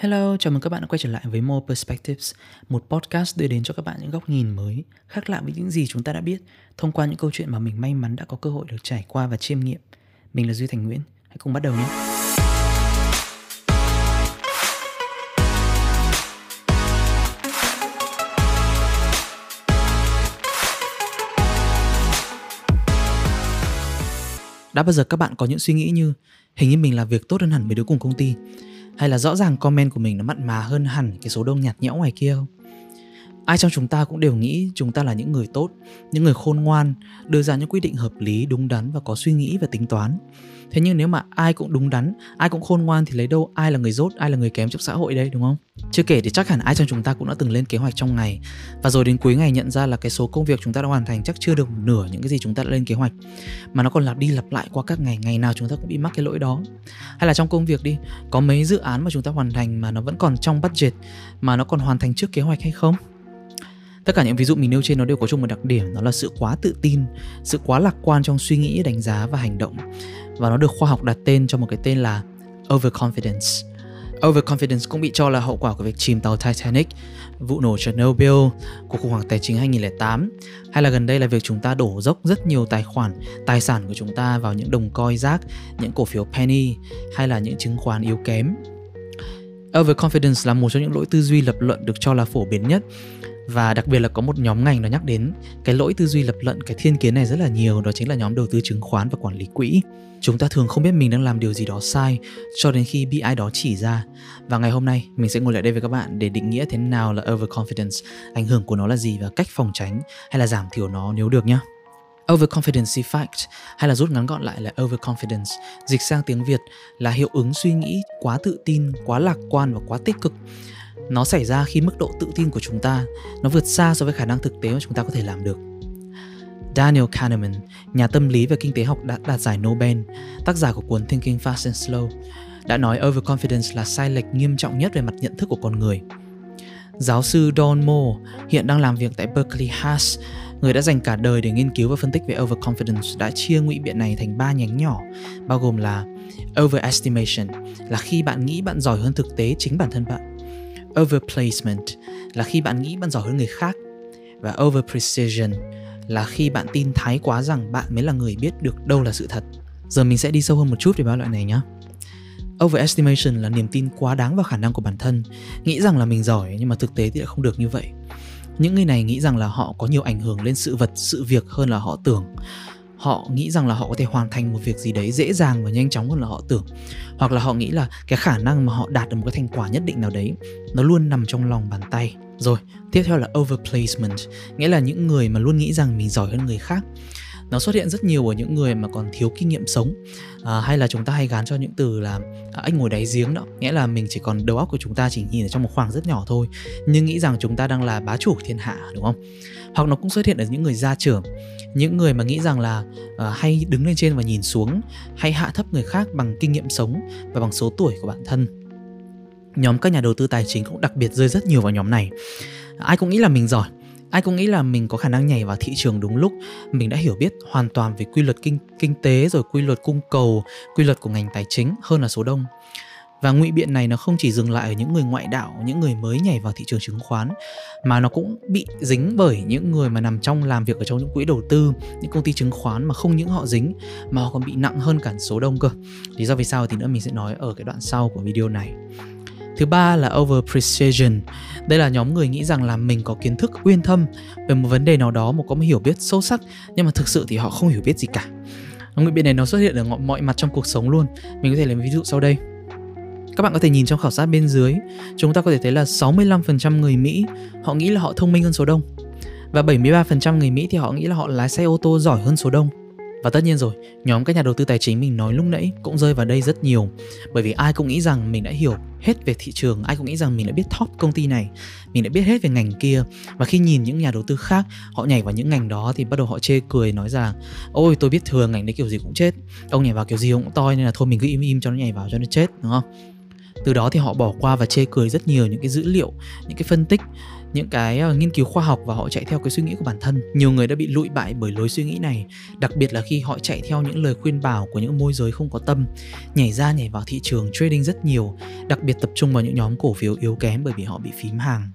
Hello, chào mừng các bạn đã quay trở lại với More Perspectives, một podcast đưa đến cho các bạn những góc nhìn mới, khác lạ với những gì chúng ta đã biết, thông qua những câu chuyện mà mình may mắn đã có cơ hội được trải qua và chiêm nghiệm. Mình là Duy Thành Nguyễn, hãy cùng bắt đầu nhé. Đã bao giờ các bạn có những suy nghĩ như hình như mình làm việc tốt hơn hẳn mấy đứa cùng công ty hay là rõ ràng comment của mình nó mặn mà hơn hẳn cái số đông nhạt nhẽo ngoài kia không? Ai trong chúng ta cũng đều nghĩ chúng ta là những người tốt, những người khôn ngoan, đưa ra những quyết định hợp lý, đúng đắn và có suy nghĩ và tính toán thế nhưng nếu mà ai cũng đúng đắn, ai cũng khôn ngoan thì lấy đâu ai là người dốt ai là người kém trong xã hội đây, đúng không? Chưa kể thì chắc hẳn ai trong chúng ta cũng đã từng lên kế hoạch trong ngày. Và rồi đến cuối ngày nhận ra là cái số công việc chúng ta đã hoàn thành chắc chưa được nửa những cái gì chúng ta đã lên kế hoạch. Mà nó còn lặp đi lặp lại qua các ngày ngày nào chúng ta cũng bị mắc cái lỗi đó. Hay là trong công việc đi, có mấy dự án mà chúng ta hoàn thành mà nó vẫn còn trong budget, mà nó còn hoàn thành trước kế hoạch hay không? Tất cả những ví dụ mình nêu trên nó đều có chung một đặc điểm, đó là sự quá tự tin, sự quá lạc quan trong suy nghĩ, đánh giá và hành động và nó được khoa học đặt tên cho một cái tên là overconfidence. Overconfidence cũng bị cho là hậu quả của việc chìm tàu Titanic, vụ nổ Chernobyl, cuộc khủng hoảng tài chính 2008 hay là gần đây là việc chúng ta đổ dốc rất nhiều tài khoản, tài sản của chúng ta vào những đồng coin rác, những cổ phiếu penny, hay là những chứng khoán yếu kém. Overconfidence là một trong những lỗi tư duy lập luận được cho là phổ biến nhất. Và đặc biệt là có một nhóm ngành nó nhắc đến cái lỗi tư duy lập luận, cái thiên kiến này rất là nhiều, đó chính là nhóm đầu tư chứng khoán và quản lý quỹ. Chúng ta thường không biết mình đang làm điều gì đó sai cho đến khi bị ai đó chỉ ra. Và ngày hôm nay, mình sẽ ngồi lại đây với các bạn để định nghĩa thế nào là overconfidence, ảnh hưởng của nó là gì và cách phòng tránh hay là giảm thiểu nó nếu được nhé Overconfidence effect hay là rút ngắn gọn lại là overconfidence dịch sang tiếng Việt là hiệu ứng suy nghĩ quá tự tin, quá lạc quan và quá tích cực nó xảy ra khi mức độ tự tin của chúng ta nó vượt xa so với khả năng thực tế mà chúng ta có thể làm được Daniel Kahneman, nhà tâm lý và kinh tế học đã đạt giải Nobel, tác giả của cuốn Thinking Fast and Slow, đã nói overconfidence là sai lệch nghiêm trọng nhất về mặt nhận thức của con người. Giáo sư Don Moore hiện đang làm việc tại Berkeley Haas, người đã dành cả đời để nghiên cứu và phân tích về overconfidence đã chia ngụy biện này thành ba nhánh nhỏ, bao gồm là overestimation là khi bạn nghĩ bạn giỏi hơn thực tế chính bản thân bạn overplacement là khi bạn nghĩ bạn giỏi hơn người khác và overprecision là khi bạn tin thái quá rằng bạn mới là người biết được đâu là sự thật. Giờ mình sẽ đi sâu hơn một chút về ba loại này nhé. Overestimation là niềm tin quá đáng vào khả năng của bản thân, nghĩ rằng là mình giỏi nhưng mà thực tế thì lại không được như vậy. Những người này nghĩ rằng là họ có nhiều ảnh hưởng lên sự vật, sự việc hơn là họ tưởng. Họ nghĩ rằng là họ có thể hoàn thành một việc gì đấy dễ dàng và nhanh chóng hơn là họ tưởng. Hoặc là họ nghĩ là cái khả năng mà họ đạt được một cái thành quả nhất định nào đấy nó luôn nằm trong lòng bàn tay. Rồi tiếp theo là overplacement nghĩa là những người mà luôn nghĩ rằng mình giỏi hơn người khác nó xuất hiện rất nhiều ở những người mà còn thiếu kinh nghiệm sống. À, hay là chúng ta hay gán cho những từ là à, anh ngồi đáy giếng đó. Nghĩa là mình chỉ còn đầu óc của chúng ta chỉ nhìn ở trong một khoảng rất nhỏ thôi nhưng nghĩ rằng chúng ta đang là bá chủ thiên hạ đúng không? Hoặc nó cũng xuất hiện ở những người gia trưởng những người mà nghĩ rằng là à, hay đứng lên trên và nhìn xuống hay hạ thấp người khác bằng kinh nghiệm sống và bằng số tuổi của bản thân. Nhóm các nhà đầu tư tài chính cũng đặc biệt rơi rất nhiều vào nhóm này. Ai cũng nghĩ là mình giỏi ai cũng nghĩ là mình có khả năng nhảy vào thị trường đúng lúc. Mình đã hiểu biết hoàn toàn về quy luật kinh kinh tế, rồi quy luật cung cầu, quy luật của ngành tài chính hơn là số đông. Và ngụy biện này nó không chỉ dừng lại ở những người ngoại đạo, những người mới nhảy vào thị trường chứng khoán, mà nó cũng bị dính bởi những người mà nằm trong làm việc ở trong những quỹ đầu tư, những công ty chứng khoán mà không những họ dính, mà họ còn bị nặng hơn cả số đông cơ. Lý do vì sao thì nữa mình sẽ nói ở cái đoạn sau của video này. Thứ ba là over precision. Đây là nhóm người nghĩ rằng là mình có kiến thức uyên thâm về một vấn đề nào đó, một có một hiểu biết sâu sắc nhưng mà thực sự thì họ không hiểu biết gì cả. Ngụy biện này nó xuất hiện ở mọi mặt trong cuộc sống luôn. Mình có thể lấy ví dụ sau đây. Các bạn có thể nhìn trong khảo sát bên dưới, chúng ta có thể thấy là 65% người Mỹ họ nghĩ là họ thông minh hơn số đông. Và 73% người Mỹ thì họ nghĩ là họ lái xe ô tô giỏi hơn số đông. Và tất nhiên rồi, nhóm các nhà đầu tư tài chính mình nói lúc nãy cũng rơi vào đây rất nhiều. Bởi vì ai cũng nghĩ rằng mình đã hiểu hết về thị trường, ai cũng nghĩ rằng mình đã biết top công ty này Mình đã biết hết về ngành kia. Và khi nhìn những nhà đầu tư khác, họ nhảy vào những ngành đó thì bắt đầu họ chê cười nói rằng Ôi tôi biết thừa ngành đấy kiểu gì cũng chết. Ông nhảy vào kiểu gì cũng toi nên là thôi mình cứ im im cho nó nhảy vào cho nó chết đúng không? từ đó thì họ bỏ qua và chê cười rất nhiều những cái dữ liệu những cái phân tích những cái uh, nghiên cứu khoa học và họ chạy theo cái suy nghĩ của bản thân. Nhiều người đã bị lụi bại bởi lối suy nghĩ này đặc biệt là khi họ chạy theo những lời khuyên bảo của những môi giới không có tâm nhảy ra nhảy vào thị trường trading rất nhiều đặc biệt tập trung vào những nhóm cổ phiếu yếu kém bởi vì họ bị phím hàng.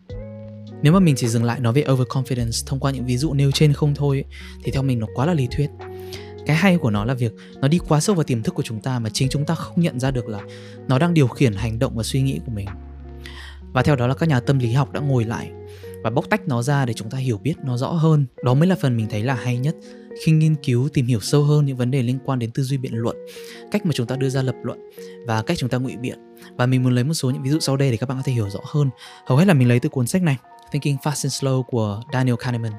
Nếu mà mình chỉ dừng lại nói về overconfidence thông qua những ví dụ nêu trên không thôi thì theo mình nó quá là lý thuyết. Cái hay của nó là việc nó đi quá sâu vào tiềm thức của chúng ta mà chính chúng ta không nhận ra được là nó đang điều khiển hành động và suy nghĩ của mình và theo đó là các nhà tâm lý học đã ngồi lại và bóc tách nó ra để chúng ta hiểu biết nó rõ hơn. Đó mới là phần mình thấy là hay nhất. Khi nghiên cứu, tìm hiểu sâu hơn những vấn đề liên quan đến tư duy biện luận, cách mà chúng ta đưa ra lập luận và cách chúng ta ngụy biện. Và mình muốn lấy một số những ví dụ sau đây để các bạn có thể hiểu rõ hơn. Hầu hết là mình lấy từ cuốn sách này, Thinking Fast and Slow của Daniel Kahneman.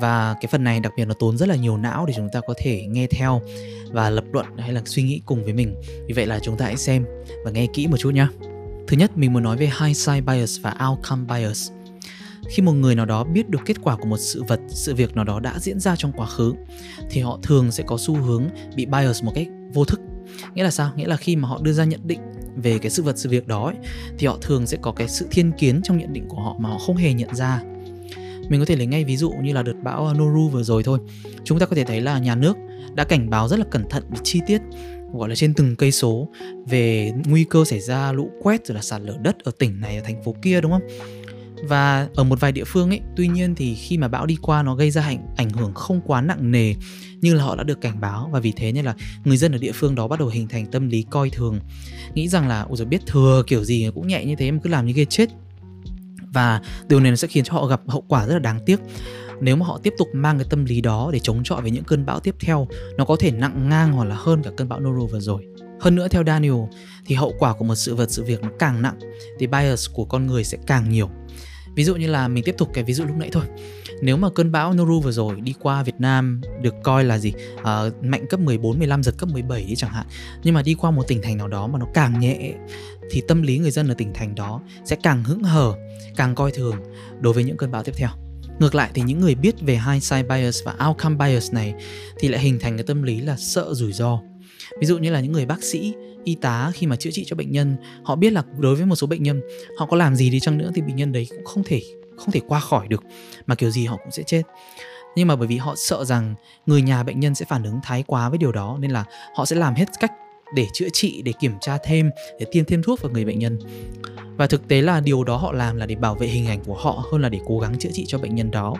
Và cái phần này đặc biệt nó tốn rất là nhiều não để chúng ta có thể nghe theo và lập luận hay là suy nghĩ cùng với mình. Vì vậy là chúng ta hãy xem và nghe kỹ một chút nhé thứ nhất mình muốn nói về hindsight bias và outcome bias. Khi một người nào đó biết được kết quả của một sự vật sự việc nào đó đã diễn ra trong quá khứ thì họ thường sẽ có xu hướng bị bias một cách vô thức. Nghĩa là sao? Nghĩa là khi mà họ đưa ra nhận định về cái sự vật sự việc đó ấy, thì họ thường sẽ có cái sự thiên kiến trong nhận định của họ mà họ không hề nhận ra. Mình có thể lấy ngay ví dụ như là đợt bão Noru vừa rồi thôi. Chúng ta có thể thấy là nhà nước đã cảnh báo rất là cẩn thận về chi tiết gọi là trên từng cây số, về nguy cơ xảy ra lũ quét rồi là sạt lở đất ở tỉnh này, ở thành phố kia, đúng không? Và ở một vài địa phương ấy, tuy nhiên thì khi mà bão đi qua nó gây ra ảnh ảnh hưởng không quá nặng nề như là họ đã được cảnh báo. Và vì thế nên là người dân ở địa phương đó bắt đầu hình thành tâm lý coi thường. Nghĩ rằng là, ôi rồi biết thừa kiểu gì cũng nhẹ như thế mà cứ làm như ghê chết. Và điều này nó sẽ khiến cho họ gặp hậu quả rất là đáng tiếc nếu mà họ tiếp tục mang cái tâm lý đó để chống chọi với những cơn bão tiếp theo nó có thể nặng ngang hoặc là hơn cả cơn bão Noro vừa rồi. Hơn nữa theo Daniel thì hậu quả của một sự vật sự việc nó càng nặng thì bias của con người sẽ càng nhiều. Ví dụ như là mình tiếp tục cái ví dụ lúc nãy thôi. Nếu mà cơn bão Noru vừa rồi đi qua Việt Nam được coi là gì? À, mạnh cấp 14, 15 giật cấp 17 đi chẳng hạn. Nhưng mà đi qua một tỉnh thành nào đó mà nó càng nhẹ thì tâm lý người dân ở tỉnh thành đó sẽ càng hững hờ, càng coi thường đối với những cơn bão tiếp theo. Ngược lại thì những người biết về hindsight bias và outcome bias này thì lại hình thành cái tâm lý là sợ rủi ro. Ví dụ như là những người bác sĩ, y tá khi mà chữa trị cho bệnh nhân, họ biết là đối với một số bệnh nhân, họ có làm gì đi chăng nữa thì bệnh nhân đấy cũng không thể không thể qua khỏi được mà kiểu gì họ cũng sẽ chết nhưng mà bởi vì họ sợ rằng người nhà bệnh nhân sẽ phản ứng thái quá với điều đó nên là họ sẽ làm hết cách để chữa trị, để kiểm tra thêm, để tiêm thêm thuốc vào người bệnh nhân. Và thực tế là điều đó họ làm là để bảo vệ hình ảnh của họ hơn là để cố gắng chữa trị cho bệnh nhân đó.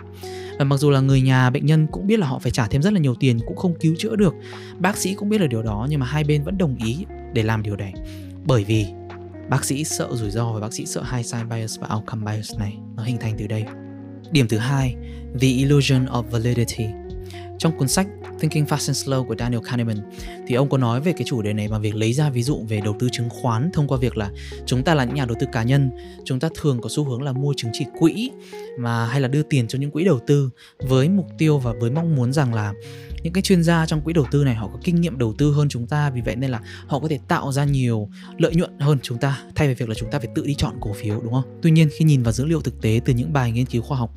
Và mặc dù là người nhà bệnh nhân cũng biết là họ phải trả thêm rất là nhiều tiền, cũng không cứu chữa được. Bác sĩ cũng biết là điều đó, nhưng mà hai bên vẫn đồng ý để làm điều này. Bởi vì bác sĩ sợ rủi ro và bác sĩ sợ hai side bias và outcome bias này nó hình thành từ đây. Điểm thứ hai, the illusion of validity trong cuốn sách Thinking Fast and Slow của Daniel Kahneman thì ông có nói về cái chủ đề này bằng việc lấy ra ví dụ về đầu tư chứng khoán thông qua việc là chúng ta là những nhà đầu tư cá nhân, chúng ta thường có xu hướng là mua chứng chỉ quỹ mà hay là đưa tiền cho những quỹ đầu tư với mục tiêu và với mong muốn rằng là những cái chuyên gia trong quỹ đầu tư này họ có kinh nghiệm đầu tư hơn chúng ta vì vậy nên là họ có thể tạo ra nhiều lợi nhuận hơn chúng ta thay vì việc là chúng ta phải tự đi chọn cổ phiếu đúng không? Tuy nhiên khi nhìn vào dữ liệu thực tế từ những bài nghiên cứu khoa học,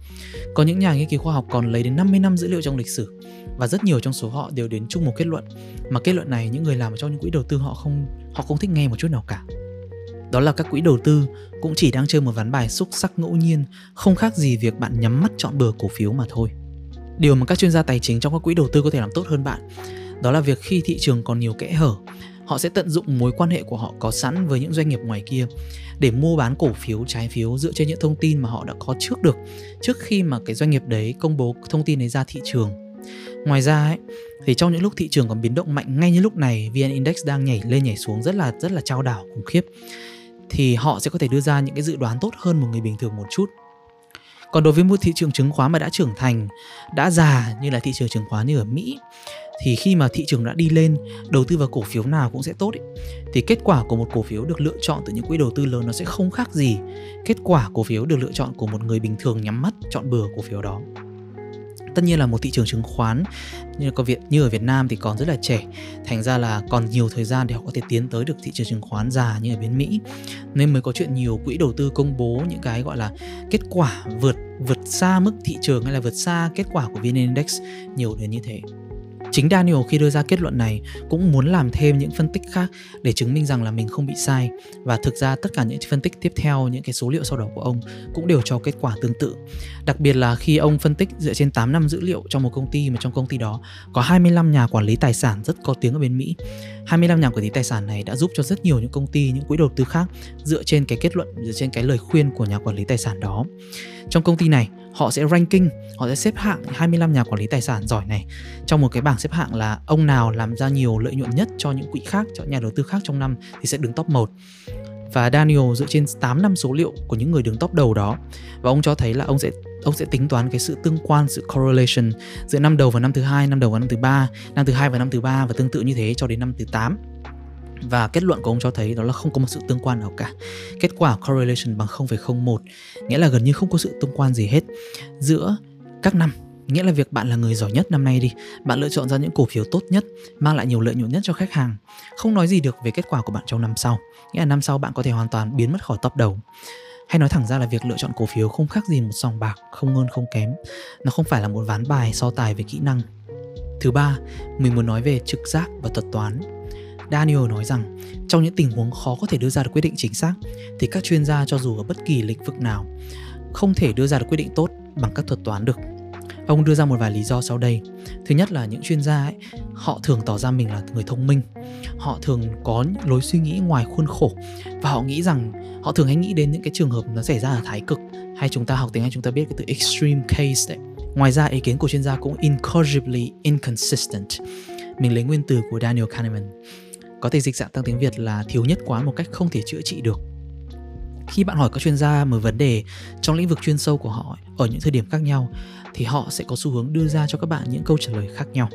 có những nhà nghiên cứu khoa học còn lấy đến 50 năm dữ liệu trong lịch sử và rất nhiều trong số họ đều đến chung một kết luận. Mà kết luận này, những người làm ở trong những quỹ đầu tư họ không họ không thích nghe một chút nào cả. Đó là các quỹ đầu tư cũng chỉ đang chơi một ván bài xúc sắc ngẫu nhiên, không khác gì việc bạn nhắm mắt chọn bừa cổ phiếu mà thôi. Điều mà các chuyên gia tài chính trong các quỹ đầu tư có thể làm tốt hơn bạn, đó là việc khi thị trường còn nhiều kẽ hở, họ sẽ tận dụng mối quan hệ của họ có sẵn với những doanh nghiệp ngoài kia để mua bán cổ phiếu trái phiếu dựa trên những thông tin mà họ đã có trước được, trước khi mà cái doanh nghiệp đấy công bố thông tin đấy ra thị trường ngoài ra ấy thì trong những lúc thị trường còn biến động mạnh ngay như lúc này vn index đang nhảy lên nhảy xuống rất là rất là trao đảo khủng khiếp. Thì họ sẽ có thể đưa ra những cái dự đoán tốt hơn một người bình thường một chút. Còn đối với một thị trường chứng khoán mà đã trưởng thành đã già như là thị trường chứng khoán như ở mỹ thì khi mà thị trường đã đi lên đầu tư vào cổ phiếu nào cũng sẽ tốt ấy, thì kết quả của một cổ phiếu được lựa chọn từ những quỹ đầu tư lớn nó sẽ không khác gì kết quả cổ phiếu được lựa chọn của một người bình thường nhắm mắt chọn bừa cổ phiếu đó tất nhiên là một thị trường chứng khoán như có Việt, như ở Việt Nam thì còn rất là trẻ. Thành ra là còn nhiều thời gian để họ có thể tiến tới được thị trường chứng khoán già như ở bên Mỹ. Nên mới có chuyện nhiều quỹ đầu tư công bố những cái gọi là kết quả vượt vượt xa mức thị trường hay là vượt xa kết quả của VN Index nhiều đến như thế. Chính Daniel khi đưa ra kết luận này cũng muốn làm thêm những phân tích khác để chứng minh rằng là mình không bị sai và thực ra tất cả những phân tích tiếp theo, những cái số liệu sau đó của ông cũng đều cho kết quả tương tự. Đặc biệt là khi ông phân tích dựa trên 8 năm dữ liệu trong một công ty mà trong công ty đó có 25 nhà quản lý tài sản rất có tiếng ở bên Mỹ. 25 nhà quản lý tài sản này đã giúp cho rất nhiều những công ty, những quỹ đầu tư khác dựa trên cái kết luận, dựa trên cái lời khuyên của nhà quản lý tài sản đó. Trong công ty này, họ sẽ ranking, họ sẽ xếp hạng 25 nhà quản lý tài sản giỏi này trong một cái bảng xếp hạng là ông nào làm ra nhiều lợi nhuận nhất cho những quỹ khác, cho nhà đầu tư khác trong năm thì sẽ đứng top 1 và Daniel dựa trên 8 năm số liệu của những người đứng top đầu đó. Và ông cho thấy là ông sẽ ông sẽ tính toán cái sự tương quan sự correlation giữa năm đầu và năm thứ hai năm đầu và năm thứ ba năm thứ hai và năm thứ ba và tương tự như thế cho đến năm thứ 8 và kết luận của ông cho thấy đó là không có một sự tương quan nào cả. Kết quả correlation bằng 0,01 nghĩa là gần như không có sự tương quan gì hết giữa các năm nghĩa là việc bạn là người giỏi nhất năm nay đi. Bạn lựa chọn ra những cổ phiếu tốt nhất, mang lại nhiều lợi nhuận nhất cho khách hàng. Không nói gì được về kết quả của bạn trong năm sau. Nghĩa là năm sau bạn có thể hoàn toàn biến mất khỏi top đầu. Hay nói thẳng ra là việc lựa chọn cổ phiếu không khác gì một sòng bạc, không hơn không kém. Nó không phải là một ván bài so tài về kỹ năng. Thứ ba, mình muốn nói về trực giác và thuật toán. Daniel nói rằng, trong những tình huống khó có thể đưa ra được quyết định chính xác, thì các chuyên gia cho dù ở bất kỳ lĩnh vực nào không thể đưa ra được quyết định tốt bằng các thuật toán được. Ông đưa ra một vài lý do sau đây. Thứ nhất là những chuyên gia ấy, họ thường tỏ ra mình là người thông minh. Họ thường có lối suy nghĩ ngoài khuôn khổ và họ nghĩ rằng họ thường hay nghĩ đến những cái trường hợp nó xảy ra ở thái cực hay chúng ta học tiếng Anh chúng ta biết cái từ extreme case đấy. Ngoài ra ý kiến của chuyên gia cũng incorrigibly inconsistent. Mình lấy nguyên từ của Daniel Kahneman có thể dịch dạng sang tiếng Việt là thiếu nhất quán một cách không thể chữa trị được. Khi bạn hỏi các chuyên gia một vấn đề trong lĩnh vực chuyên sâu của họ ở những thời điểm khác nhau thì họ sẽ có xu hướng đưa ra cho các bạn những câu trả lời khác nhau.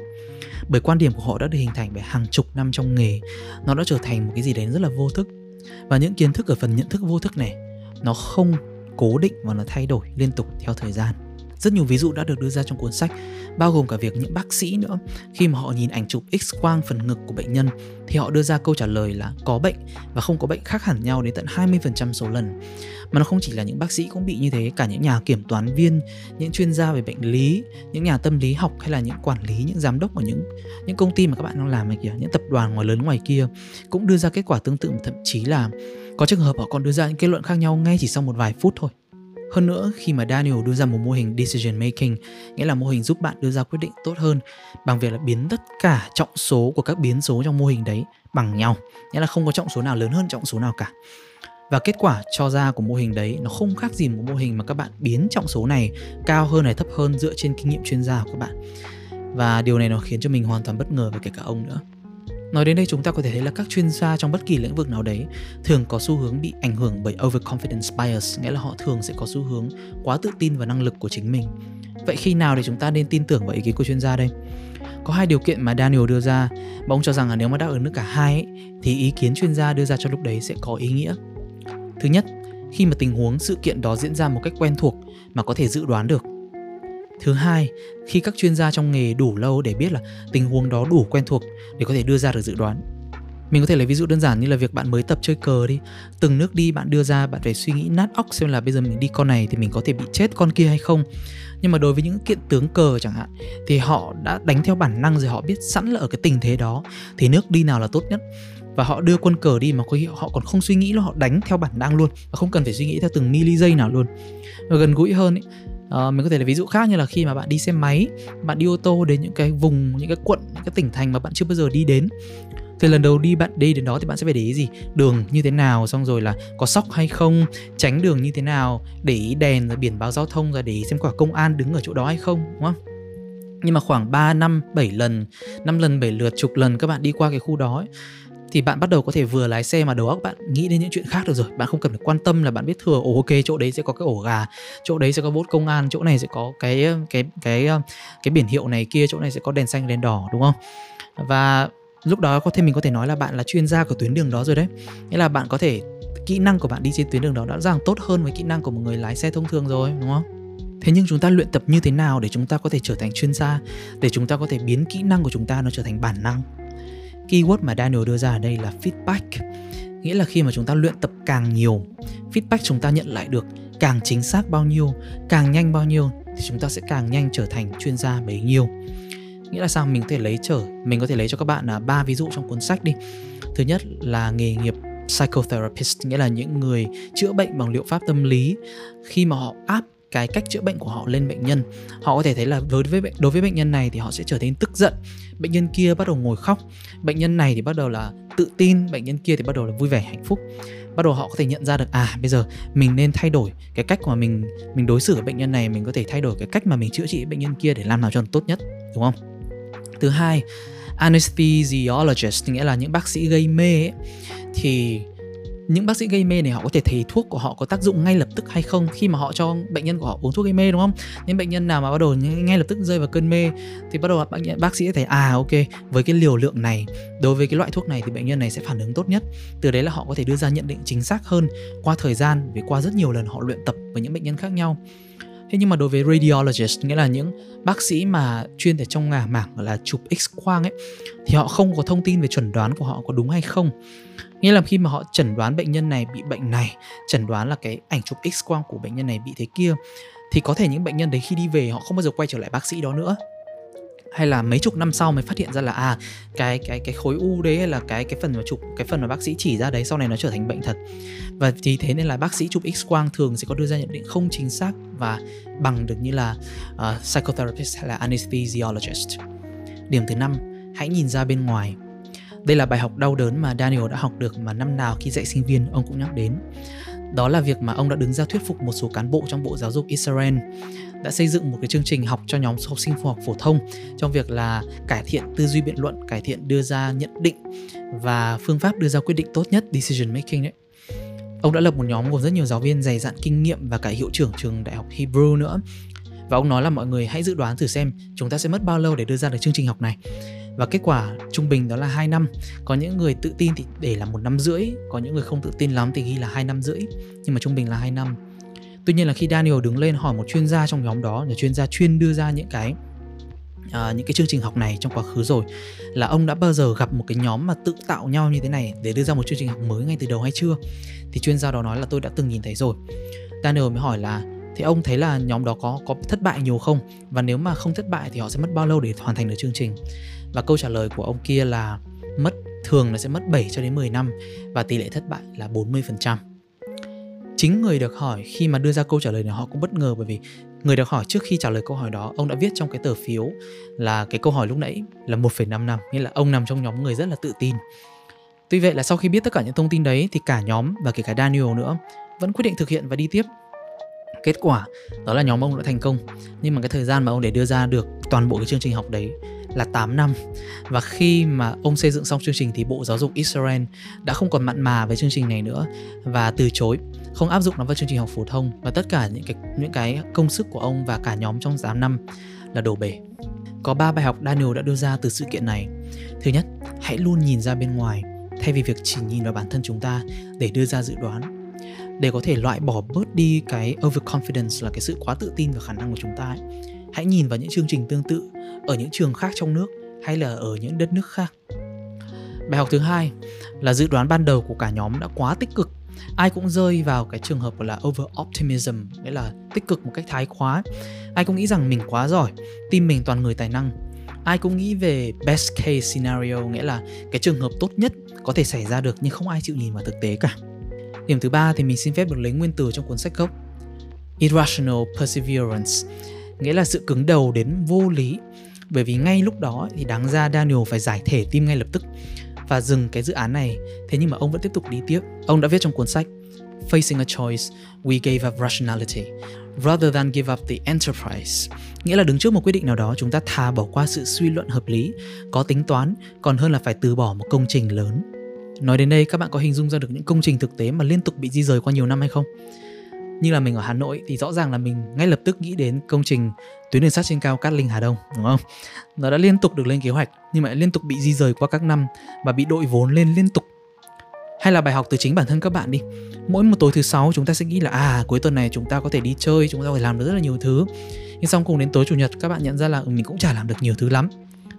Bởi quan điểm của họ đã được hình thành bởi hàng chục năm trong nghề, nó đã trở thành một cái gì đấy rất là vô thức. Và những kiến thức ở phần nhận thức vô thức này nó không cố định và nó thay đổi liên tục theo thời gian. Rất nhiều ví dụ đã được đưa ra trong cuốn sách, bao gồm cả việc những bác sĩ nữa, khi mà họ nhìn ảnh chụp X-quang phần ngực của bệnh nhân thì họ đưa ra câu trả lời là có bệnh và không có bệnh khác hẳn nhau đến tận 20% số lần. Mà nó không chỉ là những bác sĩ cũng bị như thế, cả những nhà kiểm toán viên, những chuyên gia về bệnh lý, những nhà tâm lý học hay là những quản lý, những giám đốc của những những công ty mà các bạn đang làm này kìa, những tập đoàn ngoài lớn ngoài kia cũng đưa ra kết quả tương tự thậm chí là có trường hợp họ còn đưa ra những kết luận khác nhau ngay chỉ sau một vài phút thôi. Hơn nữa, khi mà Daniel đưa ra một mô hình decision making, nghĩa là mô hình giúp bạn đưa ra quyết định tốt hơn bằng việc là biến tất cả trọng số của các biến số trong mô hình đấy bằng nhau, nghĩa là không có trọng số nào lớn hơn trọng số nào cả. Và kết quả cho ra của mô hình đấy nó không khác gì một mô hình mà các bạn biến trọng số này cao hơn hay thấp hơn dựa trên kinh nghiệm chuyên gia của các bạn. Và điều này nó khiến cho mình hoàn toàn bất ngờ về kể cả ông nữa. Nói đến đây chúng ta có thể thấy là các chuyên gia trong bất kỳ lĩnh vực nào đấy thường có xu hướng bị ảnh hưởng bởi overconfidence bias, nghĩa là họ thường sẽ có xu hướng quá tự tin vào năng lực của chính mình. Vậy khi nào thì chúng ta nên tin tưởng vào ý kiến của chuyên gia đây? Có hai điều kiện mà Daniel đưa ra, mà ông cho rằng là nếu mà đáp ứng được cả hai ấy, thì ý kiến chuyên gia đưa ra cho lúc đấy sẽ có ý nghĩa. Thứ nhất, khi mà tình huống sự kiện đó diễn ra một cách quen thuộc mà có thể dự đoán được Thứ hai, khi các chuyên gia trong nghề đủ lâu để biết là tình huống đó đủ quen thuộc để có thể đưa ra được dự đoán. Mình có thể lấy ví dụ đơn giản như là việc bạn mới tập chơi cờ đi. Từng nước đi bạn đưa ra bạn phải suy nghĩ nát óc xem là bây giờ mình đi con này thì mình có thể bị chết con kia hay không. Nhưng mà đối với những kiện tướng cờ chẳng hạn Thì họ đã đánh theo bản năng rồi họ biết sẵn là ở cái tình thế đó Thì nước đi nào là tốt nhất. Và họ đưa quân cờ đi mà có khi họ còn không suy nghĩ là họ đánh theo bản năng luôn và không cần phải suy nghĩ theo từng mili giây nào luôn. Và gần gũi hơn ấy, uh, mình có thể là ví dụ khác như là khi mà bạn đi xe máy bạn đi ô tô đến những cái vùng những cái quận những cái tỉnh thành mà bạn chưa bao giờ đi đến. Thì lần đầu đi bạn đi đến đó thì bạn sẽ phải để ý gì? Đường như thế nào xong rồi là có sóc hay không tránh đường như thế nào để ý đèn rồi biển báo giao thông rồi để ý xem quả công an đứng ở chỗ đó hay không đúng không? Nhưng mà khoảng 3 năm 7 lần 5 lần 7 lượt chục lần các bạn đi qua cái khu đó ấy, thì bạn bắt đầu có thể vừa lái xe mà đầu óc bạn nghĩ đến những chuyện khác được rồi. Bạn không cần phải quan tâm là bạn biết thừa, ồ, ok, chỗ đấy sẽ có cái ổ gà, chỗ đấy sẽ có bốt công an, chỗ này sẽ có cái cái cái cái biển hiệu này kia, chỗ này sẽ có đèn xanh, đèn đỏ, đúng không? Và lúc đó có thể mình có thể nói là bạn là chuyên gia của tuyến đường đó rồi đấy. Nghĩa là bạn có thể, kỹ năng của bạn đi trên tuyến đường đó đã rằng tốt hơn với kỹ năng của một người lái xe thông thường rồi, đúng không? Thế nhưng chúng ta luyện tập như thế nào để chúng ta có thể trở thành chuyên gia, để chúng ta có thể biến kỹ năng của chúng ta nó trở thành bản năng? Keyword mà Daniel đưa ra ở đây là feedback. Nghĩa là khi mà chúng ta luyện tập càng nhiều, feedback chúng ta nhận lại được càng chính xác bao nhiêu, càng nhanh bao nhiêu, thì chúng ta sẽ càng nhanh trở thành chuyên gia bấy nhiêu. Nghĩa là sao? Mình có thể lấy trở, mình có thể lấy cho các bạn là ba ví dụ trong cuốn sách đi. Thứ nhất là nghề nghiệp psychotherapist, nghĩa là những người chữa bệnh bằng liệu pháp tâm lý. Khi mà họ áp cái cách chữa bệnh của họ lên bệnh nhân. Họ có thể thấy là đối với đối với bệnh nhân này thì họ sẽ trở nên tức giận. Bệnh nhân kia bắt đầu ngồi khóc. Bệnh nhân này thì bắt đầu là tự tin bệnh nhân kia thì bắt đầu là vui vẻ hạnh phúc. Bắt đầu họ có thể nhận ra được à bây giờ mình nên thay đổi cái cách mà mình mình đối xử với bệnh nhân này mình có thể thay đổi cái cách mà mình chữa trị bệnh nhân kia để làm nào cho nó tốt nhất đúng không? Thứ hai anesthesiologist nghĩa là những bác sĩ gây mê ấy, thì những bác sĩ gây mê này họ có thể thấy thuốc của họ có tác dụng ngay lập tức hay không khi mà họ cho bệnh nhân của họ uống thuốc gây mê đúng không? Những bệnh nhân nào mà bắt đầu ngay lập tức rơi vào cơn mê thì bắt đầu bác, bác sĩ thấy à ok với cái liều lượng này đối với cái loại thuốc này thì bệnh nhân này sẽ phản ứng tốt nhất. Từ đấy là họ có thể đưa ra nhận định chính xác hơn qua thời gian vì qua rất nhiều lần họ luyện tập với những bệnh nhân khác nhau. Thế nhưng mà đối với radiologist nghĩa là những bác sĩ mà chuyên ở trong ngả mảng là chụp X quang ấy thì họ không có thông tin về chuẩn đoán của họ có đúng hay không. Nghĩa là khi mà họ chẩn đoán bệnh nhân này bị bệnh này, chẩn đoán là cái ảnh chụp X quang của bệnh nhân này bị thế kia thì có thể những bệnh nhân đấy khi đi về họ không bao giờ quay trở lại bác sĩ đó nữa. Hay là mấy chục năm sau mới phát hiện ra là à cái cái cái khối u đấy hay là cái cái phần mà chụp cái phần mà bác sĩ chỉ ra đấy sau này nó trở thành bệnh thật. Và vì thế nên là bác sĩ chụp x quang thường sẽ có đưa ra nhận định không chính xác và bằng được như là uh, psychotherapist hay là anesthesiologist. Điểm thứ năm hãy nhìn ra bên ngoài đây là bài học đau đớn mà Daniel đã học được mà năm nào khi dạy sinh viên ông cũng nhắc đến đó là việc mà ông đã đứng ra thuyết phục một số cán bộ trong Bộ Giáo dục Israel đã xây dựng một cái chương trình học cho nhóm học sinh phổ học phổ thông trong việc là cải thiện tư duy biện luận, cải thiện đưa ra nhận định và phương pháp đưa ra quyết định tốt nhất decision making đấy. Ông đã lập một nhóm gồm rất nhiều giáo viên dày dặn kinh nghiệm và cả hiệu trưởng trường đại học Hebrew nữa. Và ông nói là mọi người hãy dự đoán thử xem chúng ta sẽ mất bao lâu để đưa ra được chương trình học này. Và kết quả trung bình đó là 2 năm. Có những người tự tin thì để là một năm rưỡi, có những người không tự tin lắm thì ghi là hai năm rưỡi, nhưng mà trung bình là 2 năm. Tuy nhiên là khi Daniel đứng lên hỏi một chuyên gia trong nhóm đó là chuyên gia chuyên đưa ra những cái À, những cái chương trình học này trong quá khứ rồi là ông đã bao giờ gặp một cái nhóm mà tự tạo nhau như thế này để đưa ra một chương trình học mới ngay từ đầu hay chưa? Thì chuyên gia đó nói là tôi đã từng nhìn thấy rồi. Daniel mới hỏi là thì ông thấy là nhóm đó có có thất bại nhiều không? Và nếu mà không thất bại thì họ sẽ mất bao lâu để hoàn thành được chương trình? Và câu trả lời của ông kia là mất thường là sẽ mất 7 cho đến 10 năm và tỷ lệ thất bại là 40% chính người được hỏi khi mà đưa ra câu trả lời này họ cũng bất ngờ bởi vì người được hỏi trước khi trả lời câu hỏi đó ông đã viết trong cái tờ phiếu là cái câu hỏi lúc nãy là 1,5 năm nghĩa là ông nằm trong nhóm người rất là tự tin. Tuy vậy là sau khi biết tất cả những thông tin đấy thì cả nhóm và kể cả Daniel nữa vẫn quyết định thực hiện và đi tiếp kết quả đó là nhóm ông đã thành công nhưng mà cái thời gian mà ông để đưa ra được toàn bộ cái chương trình học đấy là 8 năm và khi mà ông xây dựng xong chương trình thì Bộ Giáo dục Israel đã không còn mặn mà với chương trình này nữa và từ chối không áp dụng nó vào chương trình học phổ thông và tất cả những cái những cái công sức của ông và cả nhóm trong 8 năm là đổ bể. Có ba bài học Daniel đã đưa ra từ sự kiện này. Thứ nhất, hãy luôn nhìn ra bên ngoài thay vì việc chỉ nhìn vào bản thân chúng ta để đưa ra dự đoán để có thể loại bỏ bớt đi cái overconfidence là cái sự quá tự tin vào khả năng của chúng ta ấy. hãy nhìn vào những chương trình tương tự ở những trường khác trong nước hay là ở những đất nước khác. Bài học thứ hai là dự đoán ban đầu của cả nhóm đã quá tích cực. Ai cũng rơi vào cái trường hợp gọi là over optimism nghĩa là tích cực một cách thái quá. Ai cũng nghĩ rằng mình quá giỏi team mình toàn người tài năng. Ai cũng nghĩ về best case scenario, nghĩa là cái trường hợp tốt nhất có thể xảy ra được nhưng không ai chịu nhìn vào thực tế cả điểm thứ ba thì mình xin phép được lấy nguyên từ trong cuốn sách gốc irrational perseverance nghĩa là sự cứng đầu đến vô lý bởi vì ngay lúc đó thì đáng ra Daniel phải giải thể tim ngay lập tức và dừng cái dự án này thế nhưng mà ông vẫn tiếp tục đi tiếp ông đã viết trong cuốn sách Facing a choice, we gave up rationality rather than give up the enterprise. Nghĩa là đứng trước một quyết định nào đó, chúng ta thà bỏ qua sự suy luận hợp lý, có tính toán, còn hơn là phải từ bỏ một công trình lớn. Nói đến đây, các bạn có hình dung ra được những công trình thực tế mà liên tục bị di rời qua nhiều năm hay không? như là mình ở Hà Nội thì rõ ràng là mình ngay lập tức nghĩ đến công trình tuyến đường sắt trên cao Cát Linh Hà Đông đúng không? Nó đã liên tục được lên kế hoạch nhưng mà liên tục bị di rời qua các năm và bị đội vốn lên liên tục. Hay là bài học từ chính bản thân các bạn đi. Mỗi một tối thứ sáu chúng ta sẽ nghĩ là à cuối tuần này chúng ta có thể đi chơi, chúng ta có thể làm được rất là nhiều thứ. Nhưng xong cùng đến tối chủ nhật các bạn nhận ra là ừ, mình cũng chả làm được nhiều thứ lắm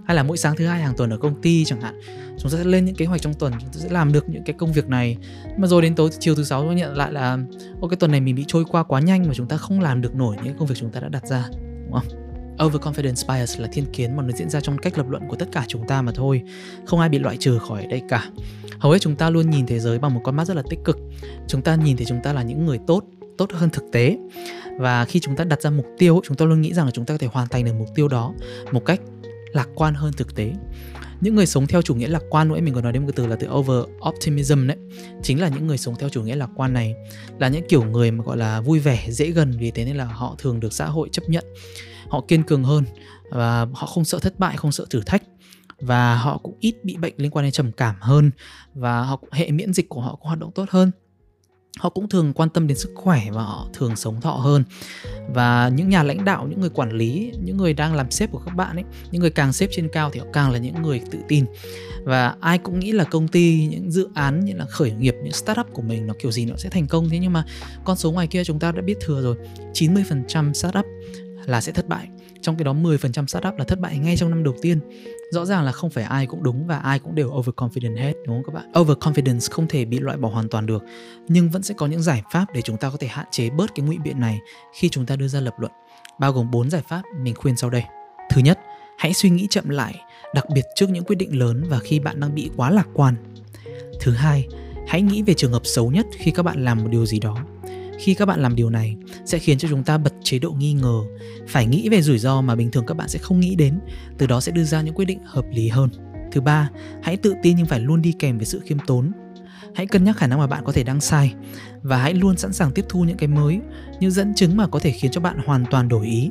hay là mỗi sáng thứ hai hàng tuần ở công ty chẳng hạn chúng ta sẽ lên những kế hoạch trong tuần chúng ta sẽ làm được những cái công việc này mà rồi đến tối chiều thứ sáu chúng ta nhận lại là ô cái tuần này mình bị trôi qua quá nhanh mà chúng ta không làm được nổi những công việc chúng ta đã đặt ra đúng không overconfidence bias là thiên kiến mà nó diễn ra trong cách lập luận của tất cả chúng ta mà thôi không ai bị loại trừ khỏi đây cả hầu hết chúng ta luôn nhìn thế giới bằng một con mắt rất là tích cực chúng ta nhìn thấy chúng ta là những người tốt tốt hơn thực tế và khi chúng ta đặt ra mục tiêu chúng ta luôn nghĩ rằng là chúng ta có thể hoàn thành được mục tiêu đó một cách lạc quan hơn thực tế. Những người sống theo chủ nghĩa lạc quan nữa mình còn nói đến một cái từ là từ over optimism đấy, chính là những người sống theo chủ nghĩa lạc quan này là những kiểu người mà gọi là vui vẻ, dễ gần, vì thế nên là họ thường được xã hội chấp nhận. Họ kiên cường hơn và họ không sợ thất bại, không sợ thử thách và họ cũng ít bị bệnh liên quan đến trầm cảm hơn và họ hệ miễn dịch của họ cũng hoạt động tốt hơn họ cũng thường quan tâm đến sức khỏe và họ thường sống thọ hơn. Và những nhà lãnh đạo, những người quản lý, những người đang làm sếp của các bạn ấy, những người càng sếp trên cao thì họ càng là những người tự tin. Và ai cũng nghĩ là công ty, những dự án như là khởi nghiệp, những startup của mình nó kiểu gì nó sẽ thành công. Thế nhưng mà con số ngoài kia chúng ta đã biết thừa rồi. 90% startup là sẽ thất bại trong cái đó 10% startup là thất bại ngay trong năm đầu tiên. Rõ ràng là không phải ai cũng đúng và ai cũng đều overconfident hết, đúng không các bạn? Overconfidence không thể bị loại bỏ hoàn toàn được, nhưng vẫn sẽ có những giải pháp để chúng ta có thể hạn chế bớt cái ngụy biện này khi chúng ta đưa ra lập luận, bao gồm 4 giải pháp mình khuyên sau đây. Thứ nhất, hãy suy nghĩ chậm lại, đặc biệt trước những quyết định lớn và khi bạn đang bị quá lạc quan. Thứ hai, hãy nghĩ về trường hợp xấu nhất khi các bạn làm một điều gì đó khi các bạn làm điều này sẽ khiến cho chúng ta bật chế độ nghi ngờ, phải nghĩ về rủi ro mà bình thường các bạn sẽ không nghĩ đến, từ đó sẽ đưa ra những quyết định hợp lý hơn. Thứ ba, hãy tự tin nhưng phải luôn đi kèm với sự khiêm tốn. Hãy cân nhắc khả năng mà bạn có thể đang sai và hãy luôn sẵn sàng tiếp thu những cái mới như dẫn chứng mà có thể khiến cho bạn hoàn toàn đổi ý.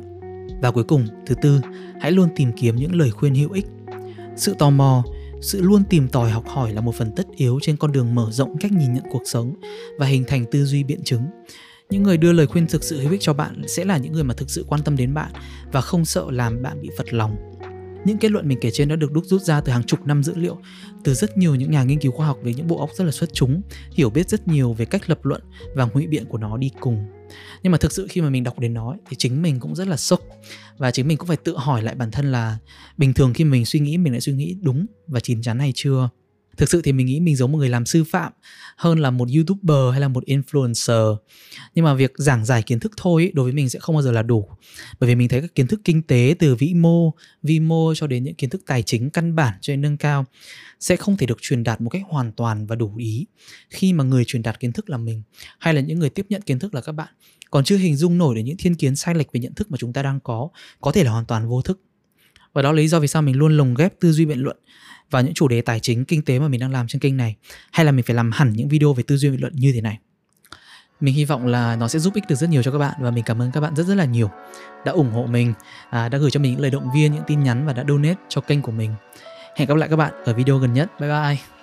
Và cuối cùng, thứ tư, hãy luôn tìm kiếm những lời khuyên hữu ích. Sự tò mò sự luôn tìm tòi học hỏi là một phần tất yếu trên con đường mở rộng cách nhìn nhận cuộc sống và hình thành tư duy biện chứng. Những người đưa lời khuyên thực sự hữu ích cho bạn sẽ là những người mà thực sự quan tâm đến bạn và không sợ làm bạn bị phật lòng. Những kết luận mình kể trên đã được đúc rút ra từ hàng chục năm dữ liệu, từ rất nhiều những nhà nghiên cứu khoa học với những bộ óc rất là xuất chúng, hiểu biết rất nhiều về cách lập luận và ngụy biện của nó đi cùng nhưng mà thực sự khi mà mình đọc đến nó thì chính mình cũng rất là sốc. Và chính mình cũng phải tự hỏi lại bản thân là bình thường khi mình suy nghĩ, mình lại suy nghĩ đúng và chín chắn hay chưa thực sự thì mình nghĩ mình giống một người làm sư phạm hơn là một youtuber hay là một influencer. Nhưng mà việc giảng giải kiến thức thôi đối với mình sẽ không bao giờ là đủ. Bởi vì mình thấy các kiến thức kinh tế từ vĩ mô vi mô cho đến những kiến thức tài chính căn bản cho đến nâng cao sẽ không thể được truyền đạt một cách hoàn toàn và đủ ý. Khi mà người truyền đạt kiến thức là mình, hay là những người tiếp nhận kiến thức là các bạn. Còn chưa hình dung nổi đến những thiên kiến sai lệch về nhận thức mà chúng ta đang có có thể là hoàn toàn vô thức và đó là lý do vì sao mình luôn lồng ghép tư duy biện luận vào những chủ đề tài chính kinh tế mà mình đang làm trên kênh này. Hay là mình phải làm hẳn những video về tư duy biện luận như thế này. Mình hy vọng là nó sẽ giúp ích được rất nhiều cho các bạn và mình cảm ơn các bạn rất rất là nhiều đã ủng hộ mình à, đã gửi cho mình những lời động viên những tin nhắn và đã donate cho kênh của mình. Hẹn gặp lại các bạn ở video gần nhất. Bye bye.